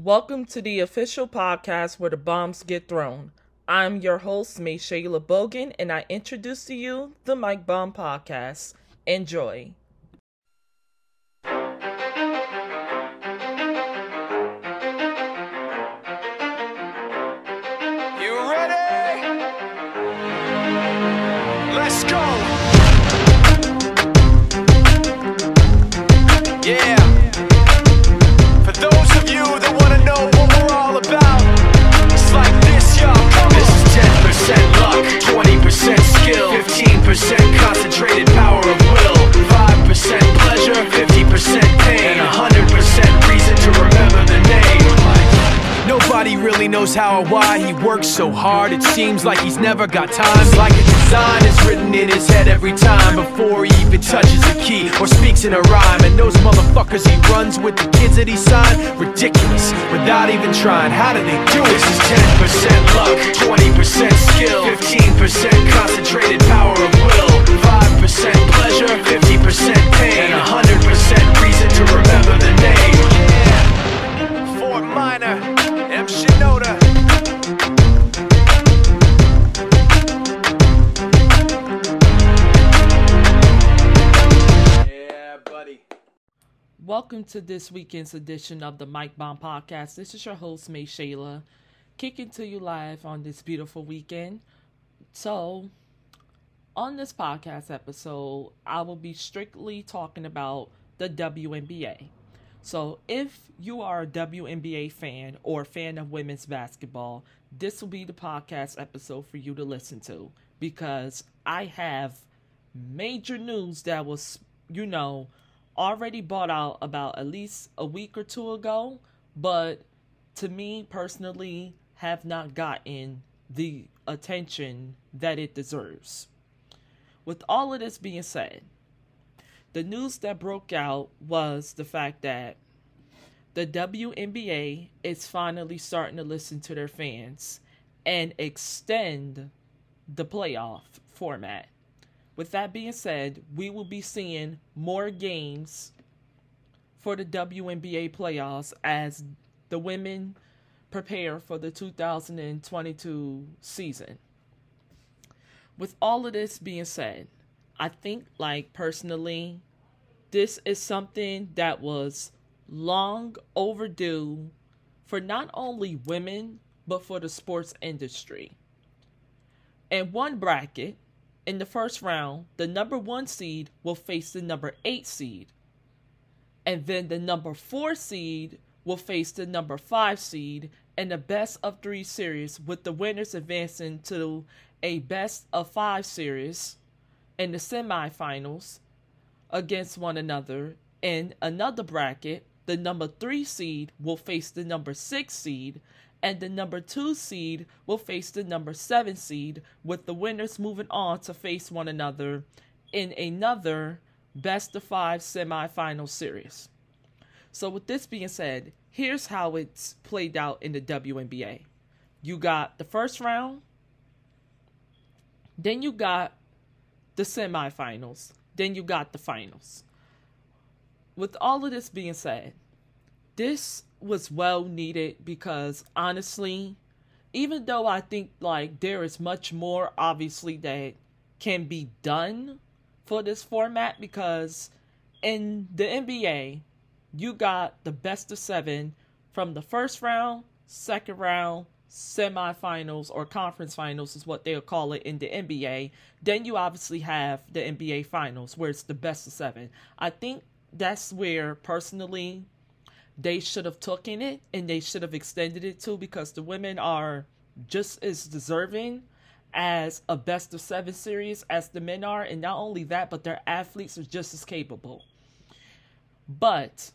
Welcome to the official podcast where the bombs get thrown. I'm your host, Maeshaila Bogan, and I introduce to you the Mic Bomb Podcast. Enjoy. Concentrated power of will, 5% pleasure, 50% pain, and 100% reason to remember the name. Nobody really knows how or why he works so hard. It seems like he's never got time. It's like a design is written in his head every time before he even touches a key or speaks in a rhyme. And those motherfuckers he runs with the kids that he signed, ridiculous. Without even trying, how do they do it? This is 10% luck, 20% skill, 15% concentrated power of will, 5% pleasure, 50% pain, and 100% reason to remember the name. Yeah. Fort Minor, M. Shinoda. Yeah, buddy. Welcome to this weekend's edition of the Mic Bomb Podcast. This is your host, Maeshaila, kicking to you live on this beautiful weekend. So, on this podcast episode, I will be strictly talking about the WNBA. So, if you are a WNBA fan or a fan of women's basketball, this will be the podcast episode for you to listen to because I have major news that was, you know, already bought out about at least a week or two ago, but to me personally, have not gotten the attention that it deserves. With all of this being said, the news that broke out was the fact that the WNBA is finally starting to listen to their fans and extend the playoff format. With that being said, we will be seeing more games for the WNBA playoffs as the women prepare for the 2022 season. With all of this being said, I think, like, personally, this is something that was long overdue for not only women, but for the sports industry. In one bracket, in the first round, the number one seed will face the number eight seed. And then the number four seed will face the number five seed in the best of three series, with the winners advancing to a best of five series in the semifinals against one another. In another bracket, the number three seed will face the number six seed, and the number two seed will face the number seven seed, with the winners moving on to face one another in another best of five semifinal series. So, with this being said, here's how it's played out in the WNBA you got the first round, then you got the semifinals, then you got the finals. With all of this being said, this was well needed because honestly, even though I think like there is much more obviously that can be done for this format because in the NBA, you got the best of 7 from the first round, second round, semifinals or conference finals is what they'll call it in the NBA. Then you obviously have the NBA finals where it's the best of 7. I think that's where personally they should have taken it and they should have extended it to because the women are just as deserving as a best of seven series as the men are and not only that but their athletes are just as capable but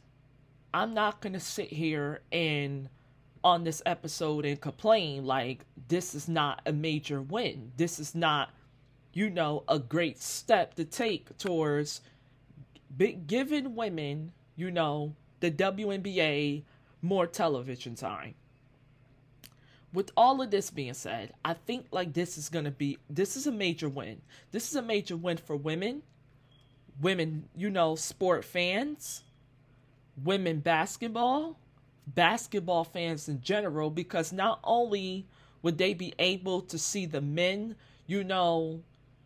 i'm not going to sit here and on this episode and complain like this is not a major win this is not you know a great step to take towards giving women you know the WNBA more television time. With all of this being said, I think like this is going to be this is a major win. This is a major win for women, women, you know, sport fans, women basketball, basketball fans in general because not only would they be able to see the men, you know,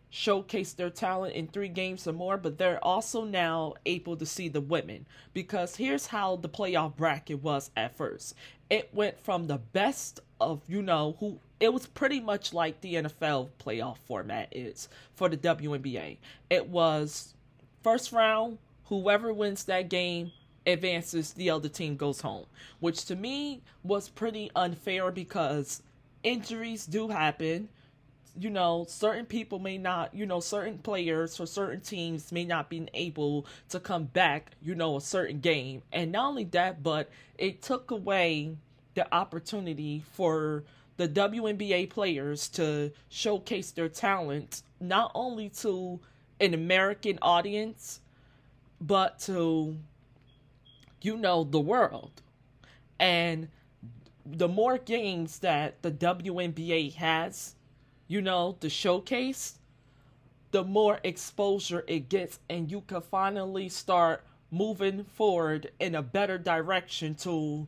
showcase their talent in three games or more, but they're also now able to see the women. Because here's how the playoff bracket was at first it went from the best of, you know, who it was pretty much like the NFL playoff format is for the WNBA. It was first round, whoever wins that game advances, the other team goes home, which to me was pretty unfair because injuries do happen you know, certain people may not, you know, certain players or certain teams may not be able to come back, you know, a certain game. And not only that, but it took away the opportunity for the WNBA players to showcase their talent not only to an American audience, but to, you know, the world. And the more games that the WNBA has, you know, the showcase, the more exposure it gets, and you can finally start moving forward in a better direction to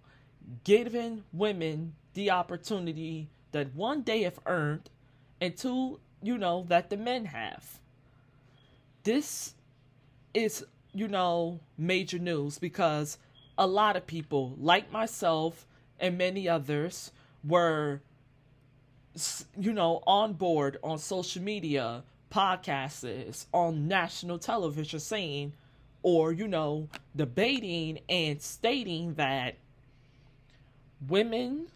giving women the opportunity that one they have earned, and two, you know, that the men have. This is, you know, major news because a lot of people, like myself and many others, were you know, on board on social media, podcasts, on national television saying, or, you know, debating and stating that women,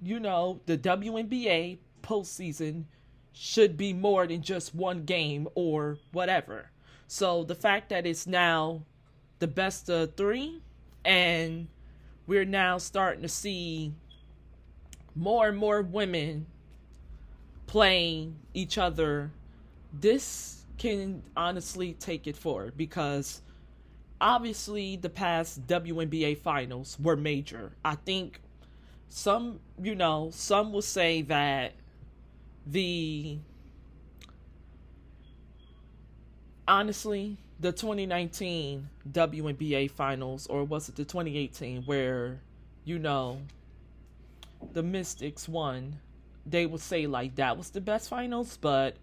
you know, the WNBA postseason should be more than just one game or whatever. So the fact that it's now the best of three and we're now starting to see more and more women playing each other, this can honestly take it forward because obviously the past WNBA finals were major. I think some, you know, some will say that the honestly, the 2019 WNBA finals or was it the 2018 where you know the Mystics won they would say like that was the best finals, but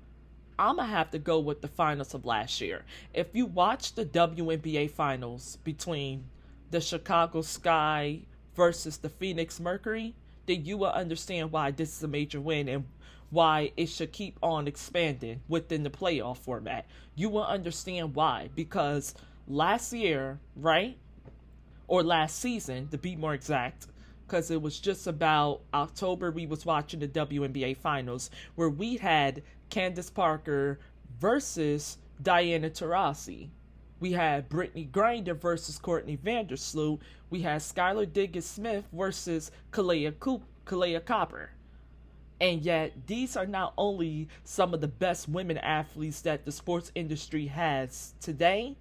I'm gonna have to go with the finals of last year. If you watch the WNBA finals between the Chicago Sky versus the Phoenix Mercury, then you will understand why this is a major win and why it should keep on expanding within the playoff format. You will understand why because last year, right? Or last season, to be more exact, because it was just about October we was watching the WNBA finals where we had Candace Parker versus Diana Taurasi. We had Brittney Griner versus Courtney Vandersloot. We had Skylar Diggins Smith versus Kahleah, Coop, Kahleah Copper. And yet, these are not only some of the best women athletes that the sports industry has today,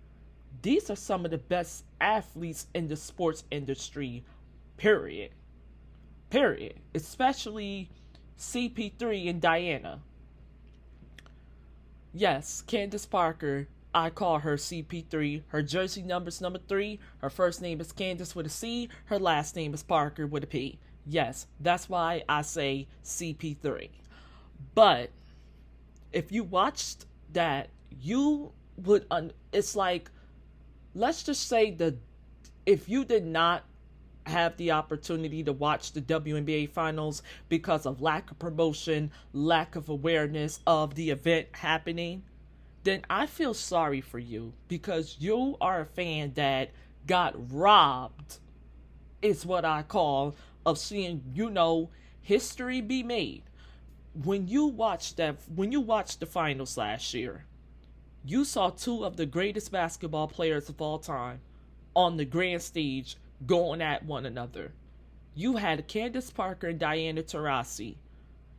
these are some of the best athletes in the sports industry Period. Period. Especially CP3 and Diana. Yes, Candace Parker. I call her CP3. Her jersey number's number three. Her first name is Candace with a C. Her last name is Parker with a P. Yes, that's why I say CP3. But if you watched that, you would. Un- it's like, let's just say the if you did not have the opportunity to watch the WNBA finals because of lack of promotion, lack of awareness of the event happening, then I feel sorry for you because you are a fan that got robbed, is what I call, of seeing, you know, history be made. When you watched that, when you watched the finals last year, you saw two of the greatest basketball players of all time on the grand stage going at one another. You had Candace Parker and Diana Taurasi.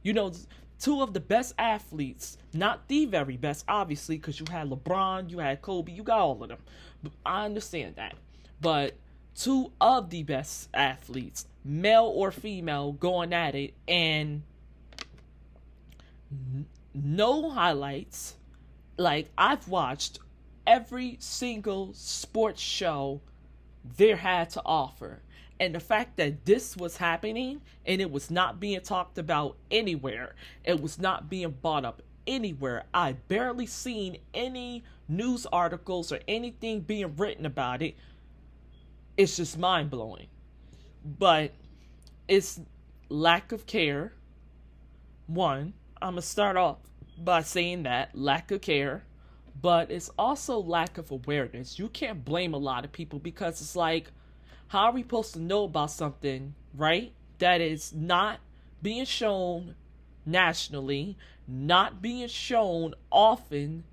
You know, two of the best athletes, not the very best, obviously, because you had LeBron, you had Kobe, you got all of them. I understand that. But two of the best athletes, male or female, going at it, and no highlights. Like, I've watched every single sports show there had to offer. And the fact that this was happening and it was not being talked about anywhere, it was not being brought up anywhere. I barely seen any news articles or anything being written about it. It's just mind blowing. But it's lack of care. One, I'm going to start off by saying that lack of care, but it's also lack of awareness. You can't blame a lot of people because it's like, how are we supposed to know about something, right? That is not being shown nationally, not being shown often,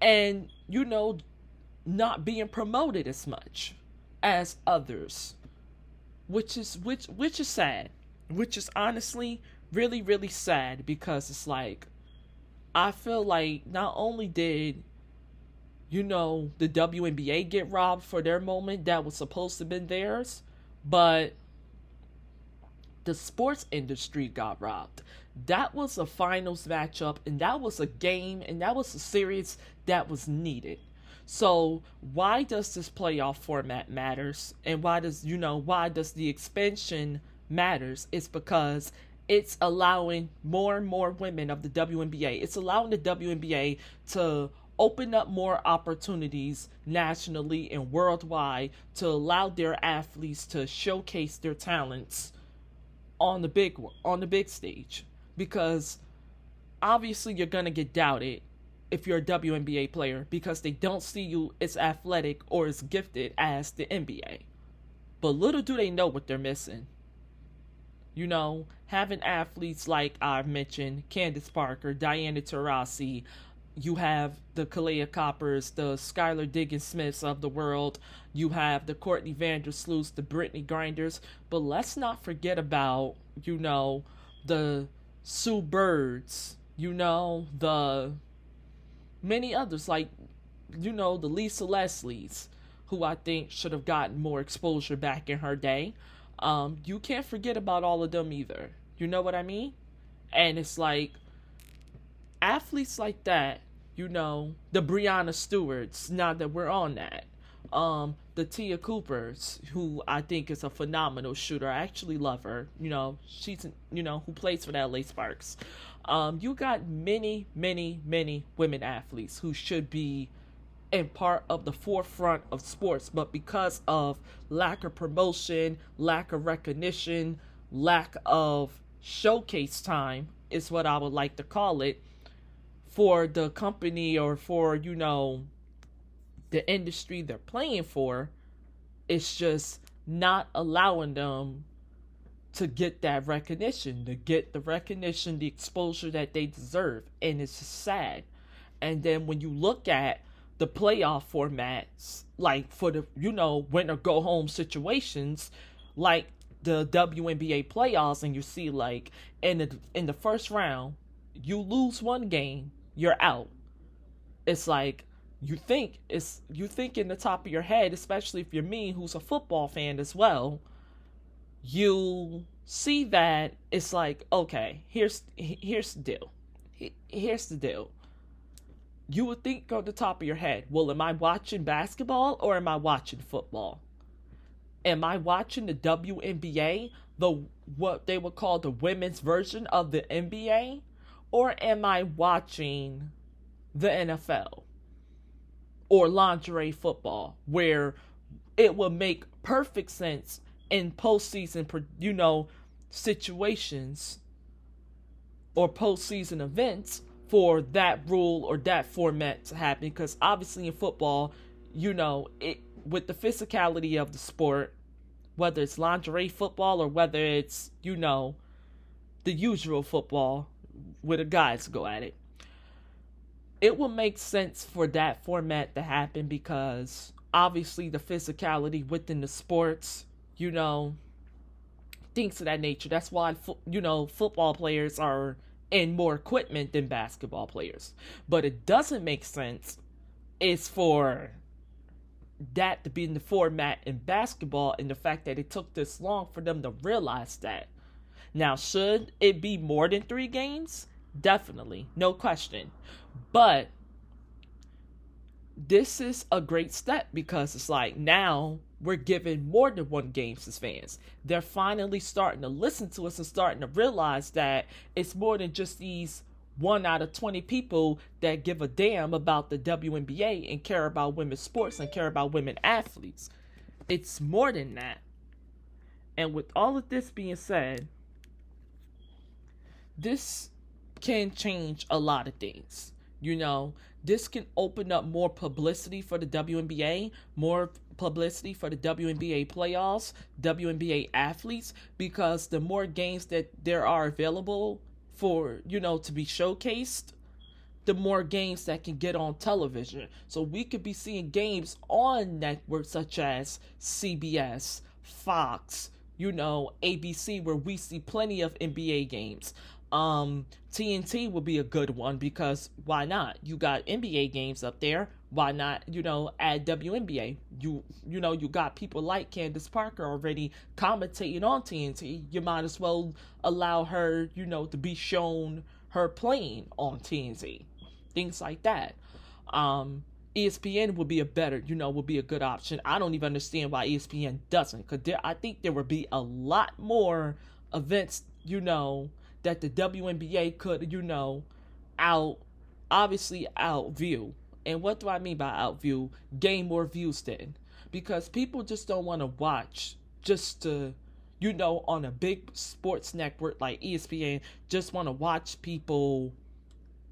and, you know, not being promoted as much as others. Which is which which is sad. Which is honestly really, really sad because it's like I feel like not only did you know, the WNBA get robbed for their moment that was supposed to have been theirs, but the sports industry got robbed. That was a finals matchup, and that was a game, and that was a series that was needed. So why does this playoff format matters, and why does you know why does the expansion matters? It's because it's allowing more and more women of the WNBA. It's allowing the WNBA to open up more opportunities nationally and worldwide to allow their athletes to showcase their talents on the big on the big stage because obviously you're going to get doubted if you're a WNBA player because they don't see you as athletic or as gifted as the NBA. But little do they know what they're missing. You know, having athletes like I've mentioned, Candace Parker, Diana Taurasi, you have the Kahleah Coppers, the Skylar Diggins Smiths of the world. You have the Courtney Vandersloot, the Brittney Griners. But let's not forget about, you know, the Sue Birds, you know, the many others, like, you know, the Lisa Leslies, who I think should have gotten more exposure back in her day. Um, you can't forget about all of them either. You know what I mean? And it's like, athletes like that, you know, the Breanna Stewarts, now that we're on that. Um, the Te'a Coopers, who I think is a phenomenal shooter. I actually love her. You know, she's you know who plays for the LA Sparks. Um, you got many, many, many women athletes who should be in part of the forefront of sports, but because of lack of promotion, lack of recognition, lack of showcase time, is what I would like to call it for the company or for, you know, the industry they're playing for, it's just not allowing them to get that recognition, to get the recognition, the exposure that they deserve. And it's just sad. And then when you look at the playoff formats, like for the, you know, win or go home situations, like the WNBA playoffs, and you see like in the in the first round, you lose one game, you're out. It's like you think it's you think in the top of your head, especially if you're me, who's a football fan as well. You see that it's like okay, here's here's the deal. Here's the deal. You would think on the top of your head, well, am I watching basketball or am I watching football? Am I watching the WNBA, the what they would call the women's version of the NBA? Or am I watching the NFL or lingerie football where it will make perfect sense in postseason, you know, situations or postseason events for that rule or that format to happen? Because obviously in football, you know, it with the physicality of the sport, whether it's lingerie football or whether it's, you know, the usual football, where the guys go at it. It will make sense for that format to happen because obviously the physicality within the sports, you know, things of that nature. That's why, you know, football players are in more equipment than basketball players. But it doesn't make sense is for that to be in the format in basketball and the fact that it took this long for them to realize that. Now, should it be more than three games? Definitely, no question. But this is a great step because it's like now we're giving more than one games as fans. They're finally starting to listen to us and starting to realize that it's more than just these one out of 20 people that give a damn about the WNBA and care about women's sports and care about women athletes. It's more than that. And with all of this being said, this can change a lot of things. You know, this can open up more publicity for the WNBA, more publicity for the WNBA playoffs, WNBA athletes, because the more games that there are available for, you know, to be showcased, the more games that can get on television. So we could be seeing games on networks such as CBS, Fox, you know, ABC, where we see plenty of NBA games. Um, TNT would be a good one because why not? You got NBA games up there. Why not, you know, add WNBA? You you know, you got people like Candace Parker already commentating on TNT. You might as well allow her, you know, to be shown her playing on TNT. Things like that. Um, ESPN would be a better, you know, would be a good option. I don't even understand why ESPN doesn't, because I think there would be a lot more events, you know, that the WNBA could, you know, out, obviously outview. And what do I mean by outview? Gain more views then, because people just don't want to watch just to, you know, on a big sports network like ESPN, just want to watch people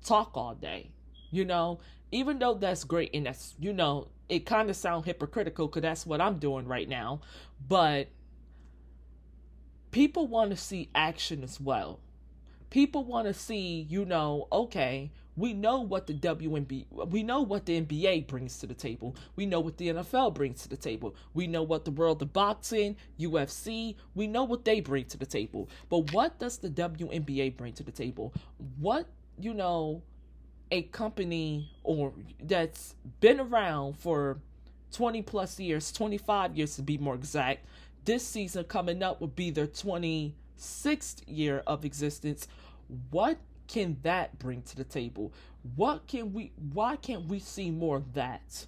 talk all day, you know even though that's great and that's you know it kind of sound hypocritical because that's what i'm doing right now but people want to see action as well people want to see you know okay we know what the WNB we know what the NBA brings to the table. We know what the NFL brings to the table. We know what the world of boxing, UFC, we know what they bring to the table. But what does the WNBA bring to the table? What, you know, a company or that's been around for 20 plus years, 25 years to be more exact. This season coming up would be their 26th year of existence. What can that bring to the table? What can we why can't we see more of that?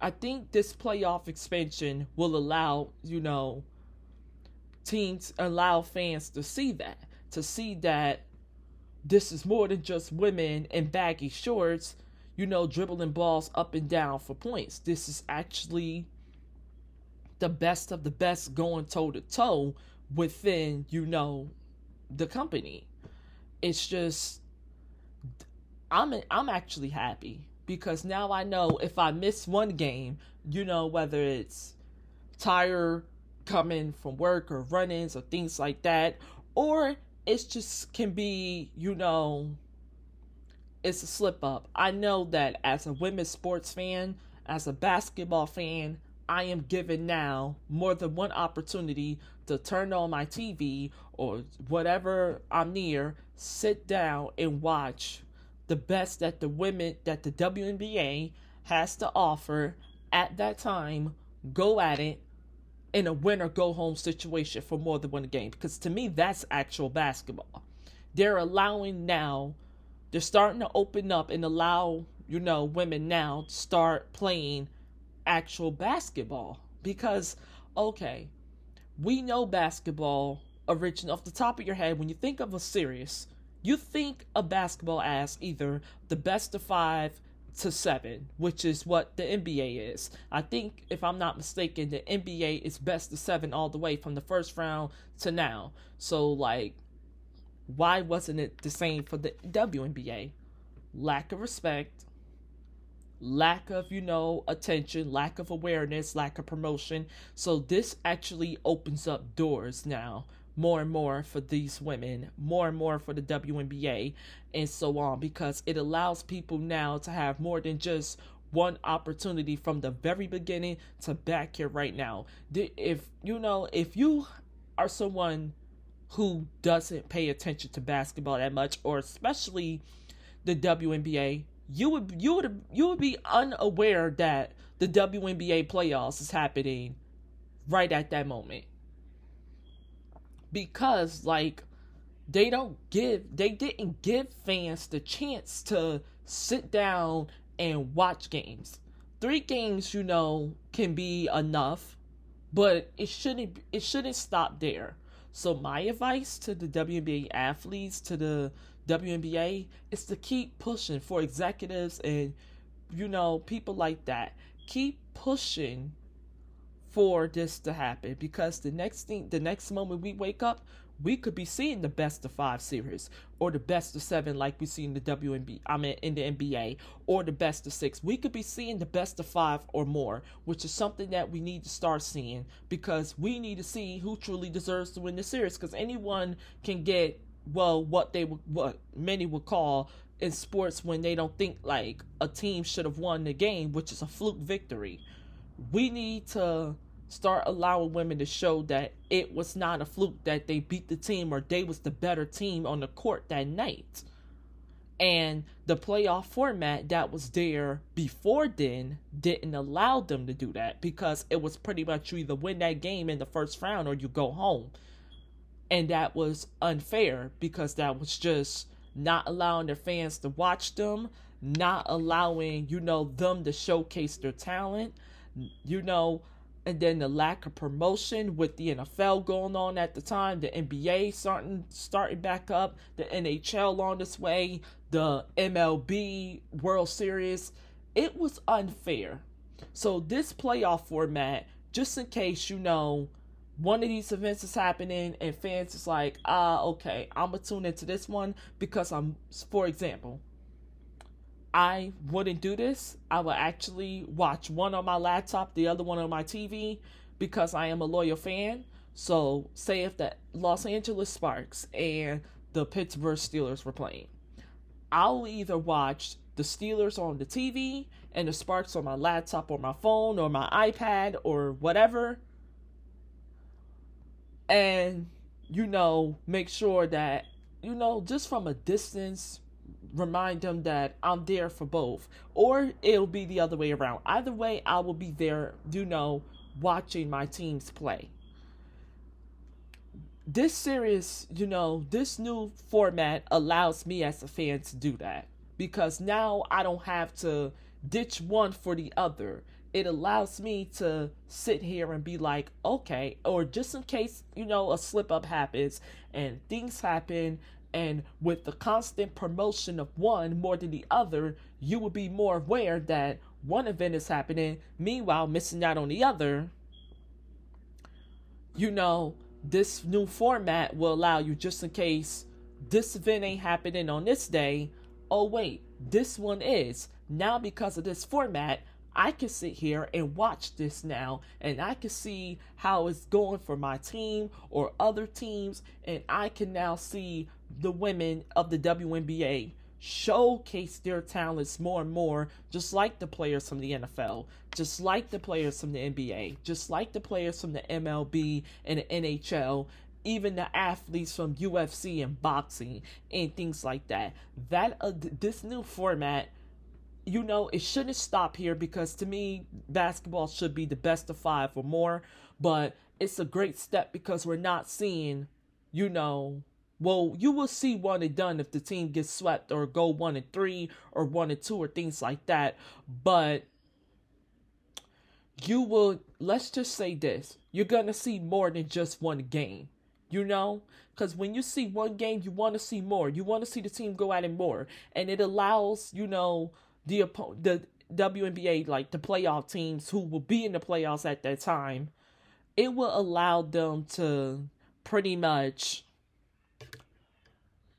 I think this playoff expansion will allow, you know, teams allow fans to see that, to see that this is more than just women in baggy shorts, you know, dribbling balls up and down for points. This is actually the best of the best going toe to toe within, you know, the company. It's just I'm I'm actually happy because now I know if I miss one game, you know, whether it's tire coming from work or run-ins or things like that, or it's just can be, you know, it's a slip up. I know that as a women's sports fan, as a basketball fan, I am given now more than one opportunity to turn on my TV or whatever I'm near, sit down and watch the best that the women that the WNBA has to offer at that time, go at it in a win or go home situation for more than one game because to me that's actual basketball. They're allowing now, they're starting to open up and allow, you know, women now to start playing actual basketball because okay, we know basketball origin off the top of your head when you think of a series, you think of basketball as either the best of 5 to seven, which is what the NBA is. I think, if I'm not mistaken, the NBA is best of seven all the way from the first round to now. So, like, why wasn't it the same for the WNBA? Lack of respect, lack of, you know, attention, lack of awareness, lack of promotion. So, this actually opens up doors now more and more for these women, more and more for the WNBA, and so on, because it allows people now to have more than just one opportunity from the very beginning to back here right now. If you know, if you are someone who doesn't pay attention to basketball that much, or especially the WNBA, you would you would you would be unaware that the WNBA playoffs is happening right at that moment because like they don't give they didn't give fans the chance to sit down and watch games. Three games, you know, can be enough but it shouldn't it shouldn't stop there. So my advice to the WNBA athletes, to the WNBA, is to keep pushing for executives and you know people like that. Keep pushing for this to happen because the next thing the next moment we wake up we could be seeing the best of five series or the best of seven like we see in the WNBA I mean in the NBA or the best of six. We could be seeing the best of five or more, which is something that we need to start seeing because we need to see who truly deserves to win the series because anyone can get well what they would what many would call in sports when they don't think like a team should have won the game, which is a fluke victory. We need to start allowing women to show that it was not a fluke that they beat the team or they was the better team on the court that night. And the playoff format that was there before then didn't allow them to do that because it was pretty much you either win that game in the first round or you go home. And that was unfair because that was just not allowing their fans to watch them, not allowing, you know, them to showcase their talent, you know, and then the lack of promotion with the NFL going on at the time, the NBA starting starting back up, the NHL on this way, the MLB World Series, it was unfair. So this playoff format, just in case you know one of these events is happening and fans is like, ah, okay, I'm gonna tune into this one because I'm, for example, I wouldn't do this. I would actually watch one on my laptop, the other one on my TV, because I am a loyal fan. So, say if the Los Angeles Sparks and the Pittsburgh Steelers were playing, I'll either watch the Steelers on the TV and the Sparks on my laptop or my phone or my iPad or whatever. And, you know, make sure that, you know, just from a distance, remind them that I'm there for both. Or it'll be the other way around. Either way, I will be there, you know, watching my teams play. This series, you know, this new format allows me as a fan to do that because now I don't have to ditch one for the other. It allows me to sit here and be like, okay, or just in case, you know, a slip up happens and things happen and with the constant promotion of one more than the other, you will be more aware that one event is happening, meanwhile, missing out on the other. You know, this new format will allow you, just in case this event ain't happening on this day. Oh, wait, this one is. Now, because of this format, I can sit here and watch this now and I can see how it's going for my team or other teams and I can now see the women of the WNBA showcase their talents more and more, just like the players from the NFL, just like the players from the NBA, just like the players from the MLB and the NHL, even the athletes from UFC and boxing and things like that. That uh, this new format you know, it shouldn't stop here because to me, basketball should be the best of five or more. But it's a great step because we're not seeing, you know, well, you will see one and done if the team gets swept or go one and three or one and two or things like that. But you will, let's just say this you're going to see more than just one game, you know? Because when you see one game, you want to see more. You want to see the team go at it more. And it allows, you know, the the WNBA like the playoff teams who will be in the playoffs at that time, it will allow them to pretty much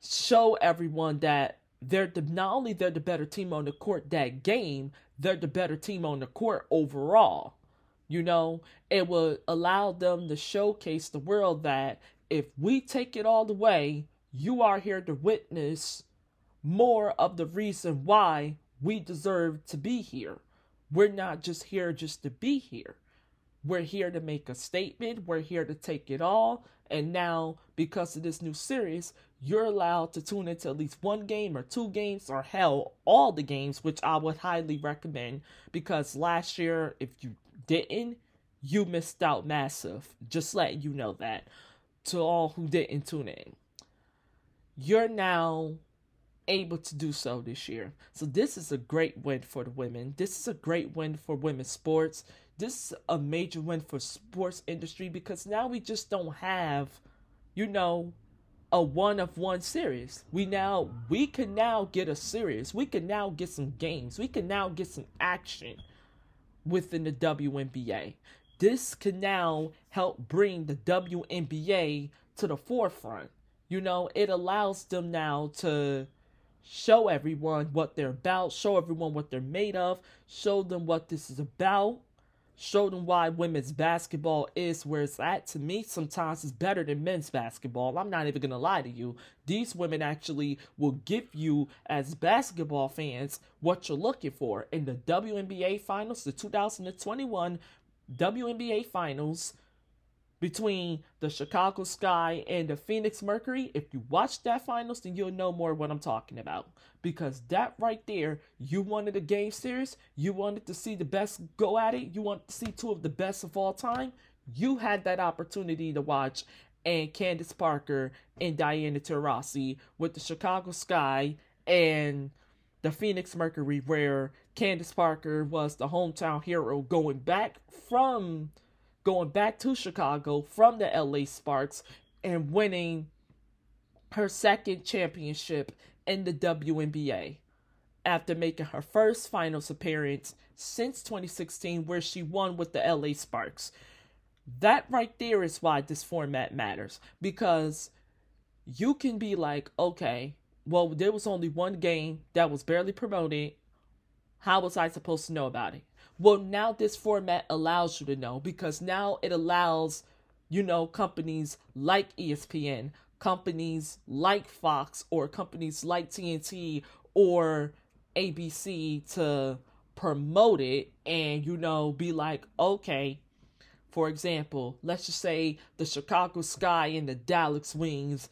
show everyone that they're the, not only they're the better team on the court that game, they're the better team on the court overall. You know, it will allow them to showcase the world that if we take it all the way, you are here to witness more of the reason why we deserve to be here. We're not just here just to be here. We're here to make a statement. We're here to take it all. And now, because of this new series, you're allowed to tune into at least one game or two games, or hell, all the games, which I would highly recommend. Because last year, if you didn't, you missed out massive. Just letting you know that to all who didn't tune in. You're now able to do so this year. So this is a great win for the women. This is a great win for women's sports. This is a major win for sports industry because now we just don't have, you know, a one of one series. We now we can now get a series. We can now get some games. We can now get some action within the WNBA. This can now help bring the WNBA to the forefront. You know, it allows them now to show everyone what they're about, show everyone what they're made of, show them what this is about, show them why women's basketball is where it's at. To me, sometimes it's better than men's basketball. I'm not even gonna lie to you. These women actually will give you, as basketball fans, what you're looking for. In the WNBA Finals, the 2021 WNBA Finals, between the Chicago Sky and the Phoenix Mercury. If you watch that finals, then you'll know more what I'm talking about. Because that right there, you wanted a game series, you wanted to see the best go at it, you want to see two of the best of all time. You had that opportunity to watch and Candace Parker and Diana Taurasi with the Chicago Sky and the Phoenix Mercury, where Candace Parker was the hometown hero going back from going back to Chicago from the LA Sparks and winning her second championship in the WNBA after making her first finals appearance since 2016 where she won with the LA Sparks. That right there is why this format matters because you can be like, okay, well, there was only one game that was barely promoted. How was I supposed to know about it? Well, now this format allows you to know because now it allows, you know, companies like ESPN, companies like Fox, or companies like TNT or ABC to promote it and, you know, be like, okay, for example, let's just say the Chicago Sky and the Dallas Wings,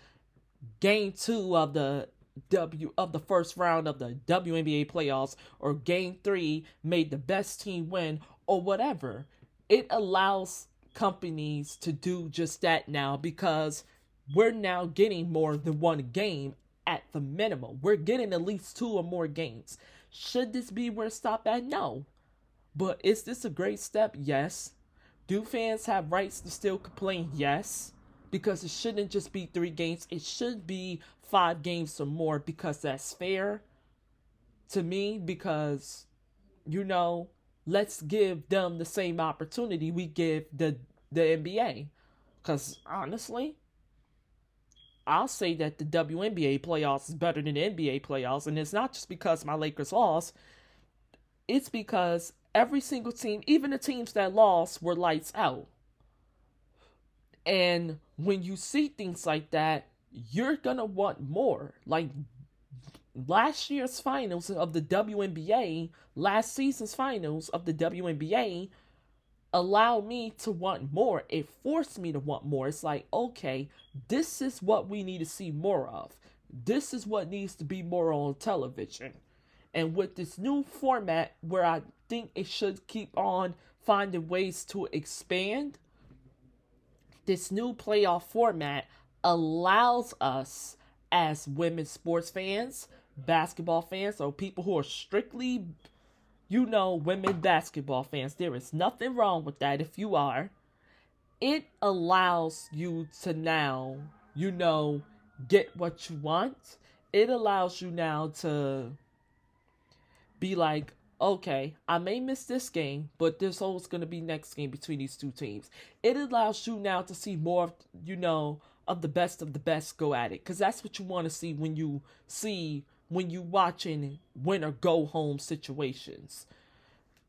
game two of the W of the first round of the WNBA playoffs or game 3 made the best team win or whatever. It allows companies to do just that now because we're now getting more than one game at the minimum. We're getting at least two or more games. Should this be where stop at? No. But is this a great step? Yes. Do fans have rights to still complain? Yes because it shouldn't just be three games. It should be five games or more because that's fair to me. Because, you know, let's give them the same opportunity we give the the NBA. Because honestly, I'll say that the WNBA playoffs is better than the NBA playoffs, and it's not just because my Lakers lost. It's because every single team, even the teams that lost, were lights out. And when you see things like that, you're gonna want more. Like last year's finals of the WNBA, last season's finals of the WNBA allowed me to want more. It forced me to want more. It's like, okay, this is what we need to see more of. This is what needs to be more on television. And with this new format where I think it should keep on finding ways to expand, this new playoff format allows us as women sports fans, basketball fans, or people who are strictly, you know, women basketball fans. There is nothing wrong with that if you are. It allows you to now, you know, get what you want. It allows you now to be like, okay, I may miss this game, but there's always going to be next game between these two teams. It allows you now to see more, you know, of the best of the best go at it, because that's what you want to see when you see when you watching win or go home situations.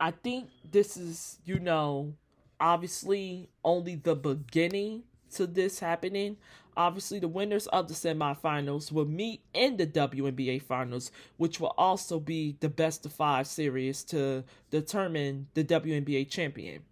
I think this is, you know, obviously only the beginning to this happening. Obviously, the winners of the semifinals will meet in the WNBA finals, which will also be the best of five series to determine the WNBA champion.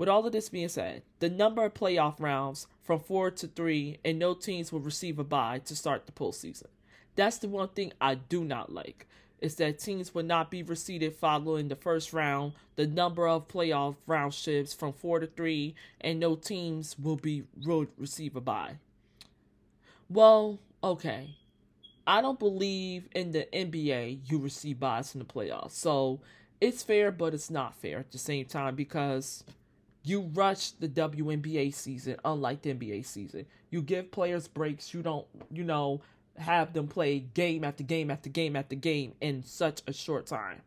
With all of this being said, the number of playoff rounds from four to three, and no teams will receive a bye to start the postseason. That's the one thing I do not like is that teams will not be reseeded following the first round, the number of playoff round shifts from four to three, and no teams will be receive a bye. Well, okay. I don't believe in the NBA you receive buys in the playoffs. So it's fair, but it's not fair at the same time because you rush the WNBA season, unlike the NBA season. You give players breaks. You don't, you know, have them play game after game after game after game in such a short time.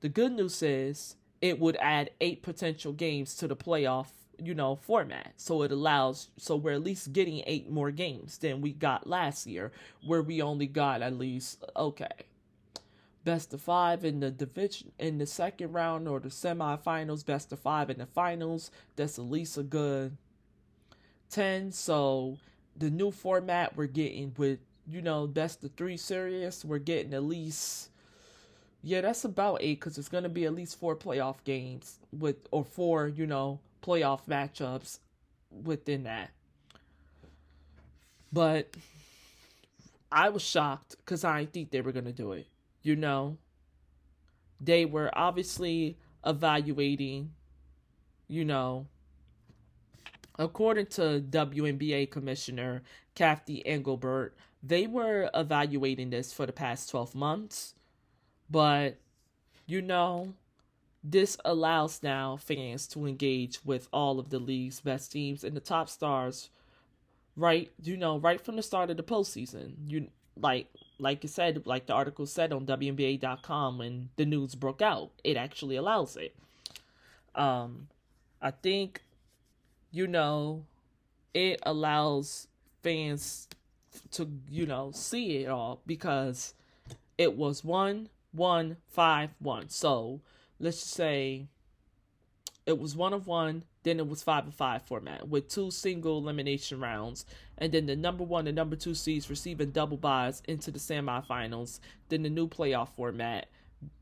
The good news is it would add eight potential games to the playoff, you know, format. So it allows, so we're at least getting eight more games than we got last year, where we only got at least, okay, best of five in the division in the second round or the semifinals, best of five in the finals. That's at least a good ten. So the new format we're getting with you know best of three series, we're getting at least yeah, that's about eight because it's gonna be at least four playoff games with or four you know playoff matchups within that. But I was shocked because I didn't think they were gonna do it you know, they were obviously evaluating, you know, according to WNBA Commissioner Cathy Engelbert, they were evaluating this for the past 12 months. But, you know, this allows now fans to engage with all of the league's best teams and the top stars right you know right from the start of the postseason you like like you said, like the article said on WNBA.com when the news broke out, it actually allows it. Um, I think, you know, it allows fans to, you know, see it all because it was one, one, five, one. So let's just say it was one of one, then it was five of five format with two single elimination rounds, and then the number one and number two seeds receiving double byes into the semifinals. Then the new playoff format,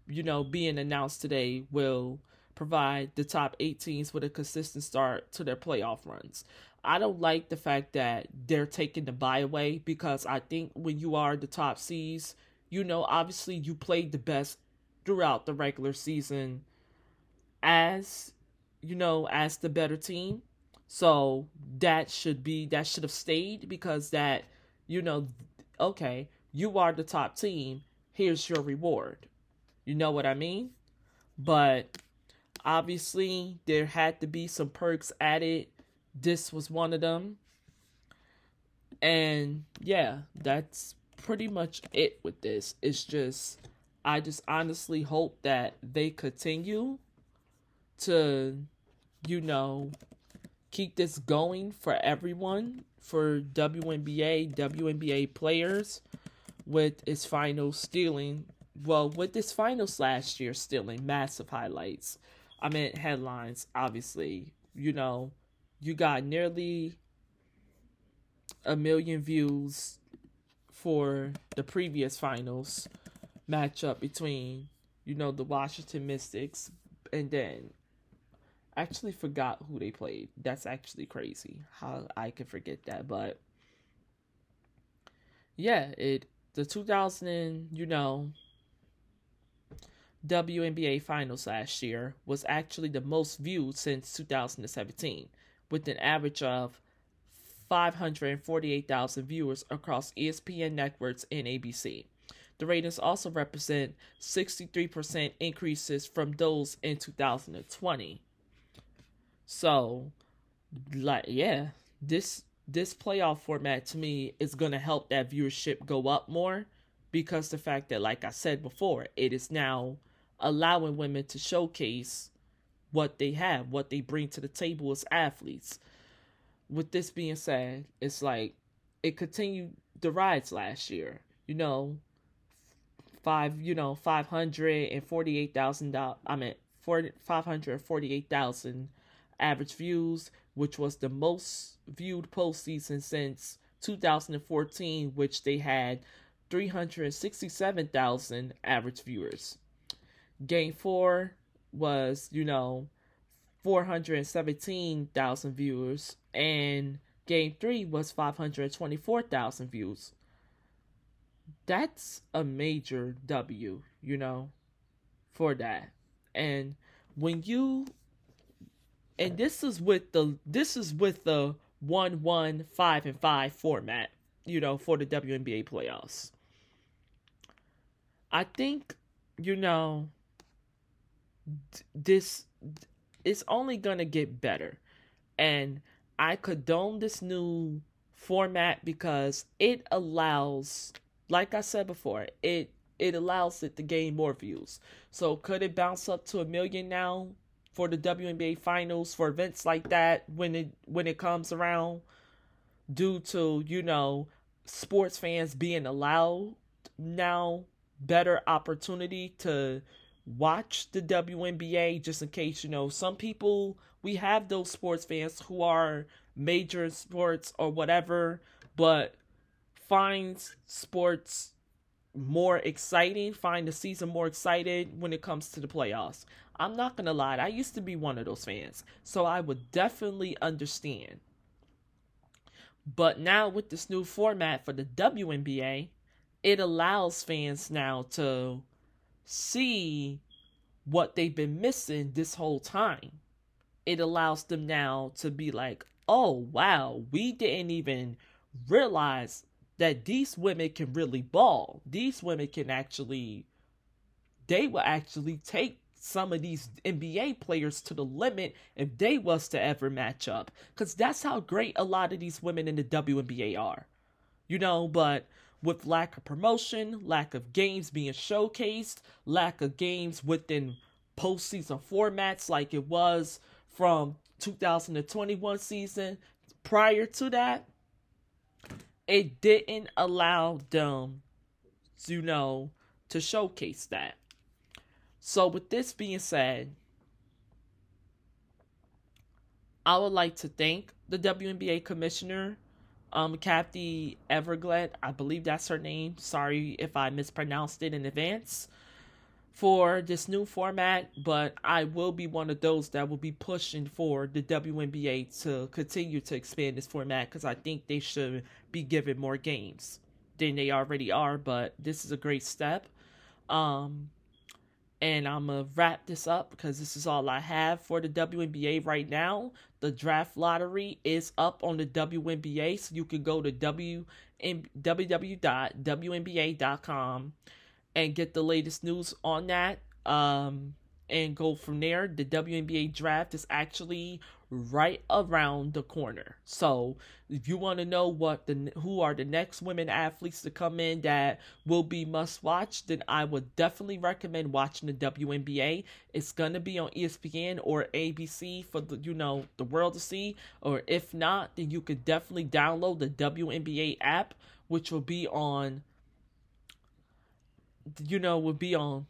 you know, being announced today will provide the top eight teams with a consistent start to their playoff runs. I don't like the fact that they're taking the bye away because I think when you are the top seeds, you know, obviously you played the best throughout the regular season as you know, as the better team. So that should be that should have stayed because that, you know, okay, you are the top team. Here's your reward. You know what I mean? But obviously there had to be some perks added. This was one of them. And yeah, that's pretty much it with this. It's just I just honestly hope that they continue to you know, keep this going for everyone, for WNBA, WNBA players, with its finals stealing, well, with this finals last year stealing massive highlights. I meant headlines, obviously. You know, you got nearly a million views for the previous finals matchup between, you know, the Washington Mystics and then actually forgot who they played. That's actually crazy how I can forget that. But yeah, it the 2000 and, you know WNBA finals last year was actually the most viewed since 2017 with an average of 548,000 viewers across ESPN networks and ABC. The ratings also represent 63% increases from those in 2020. So, like, yeah, this this playoff format to me is gonna help that viewership go up more because the fact that, like I said before, it is now allowing women to showcase what they have, what they bring to the table as athletes. With this being said, it's like it continued the rise last year. You know, five, you know, five hundred and forty-eight thousand dollars. I mean, five hundred forty-eight thousand average views, which was the most viewed postseason since 2014, which they had 367,000 average viewers. Game four was, you know, 417,000 viewers, and game three was 524,000 views. That's a major W, you know, for that. And when you and this is with the this is with the one one five and five format, you know, for the WNBA playoffs. I think, you know, this it's only to get better. And I condone this new format because it allows like I said before, it it allows it to gain more views. So could it bounce up to a million now for the WNBA finals for events like that when it when it comes around due to, you know, sports fans being allowed now better opportunity to watch the WNBA just in case you know some people we have those sports fans who are major sports or whatever but finds sports more exciting, find the season more excited when it comes to the playoffs. I'm not gonna lie, I used to be one of those fans, so I would definitely understand. But now with this new format for the WNBA, it allows fans now to see what they've been missing this whole time. It allows them now to be like, oh wow, we didn't even realize that these women can really ball. These women can actually, they will actually take some of these NBA players to the limit if they was to ever match up. Because that's how great a lot of these women in the WNBA are. You know, but with lack of promotion, lack of games being showcased, lack of games within postseason formats like it was from 2021 season prior to that, it didn't allow them, you know, to showcase that. So, with this being said, I would like to thank the WNBA commissioner, um, Kathy Everglade. I believe that's her name. Sorry if I mispronounced it in advance for this new format, but I will be one of those that will be pushing for the WNBA to continue to expand this format because I think they should be given more games than they already are. But this is a great step. Um, and I'm gonna wrap this up because this is all I have for the WNBA right now. The draft lottery is up on the WNBA, so you can go to www.wnba.com and get the latest news on that um, and go from there. The WNBA draft is actually right around the corner. So, if you want to know what the who are the next women athletes to come in that will be must watch, then I would definitely recommend watching the WNBA. It's going to be on ESPN or ABC for the you know, the world to see, or if not, then you could definitely download the WNBA app which will be on you know, will be on,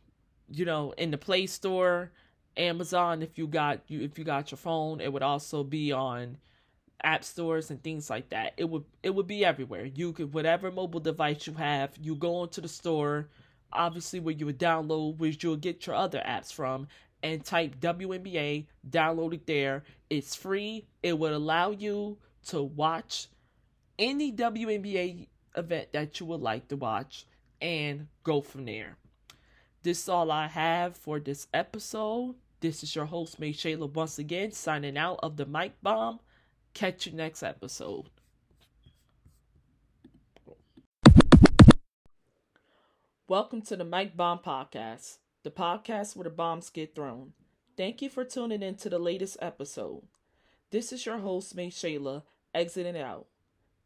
you know, in the Play Store, Amazon if you got you if you got your phone. It would also be on app stores and things like that. It would it would be everywhere. You could whatever mobile device you have, you go into the store, obviously where you would download, where you'll get your other apps from, and type WNBA, download it there. It's free. It would allow you to watch any WNBA event that you would like to watch and go from there. This is all I have for this episode. This is your host, Maeshaila, once again, signing out of the Mic Bomb. Catch you next episode. Welcome to the Mic Bomb Podcast, the podcast where the bombs get thrown. Thank you for tuning in to the latest episode. This is your host, Maeshaila, exiting out.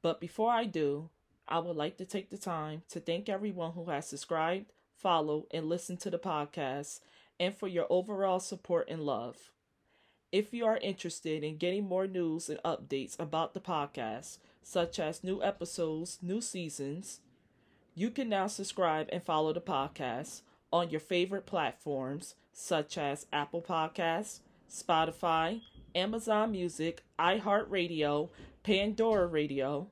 But before I do, I would like to take the time to thank everyone who has subscribed, followed, and listened to the podcast, and for your overall support and love. If you are interested in getting more news and updates about the podcast, such as new episodes, new seasons, you can now subscribe and follow the podcast on your favorite platforms such as Apple Podcasts, Spotify, Amazon Music, iHeartRadio, Pandora Radio,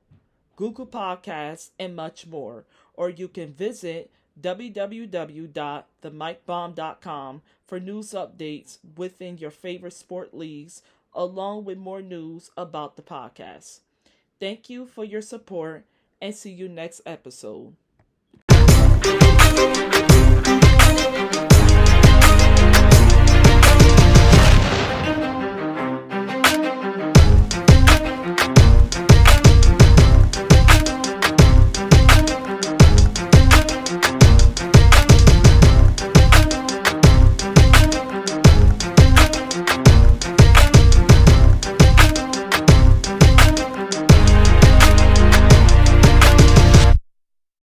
Google Podcasts, and much more. Or you can visit www.themicbomb.com for news updates within your favorite sport leagues, along with more news about the podcast. Thank you for your support and see you next episode.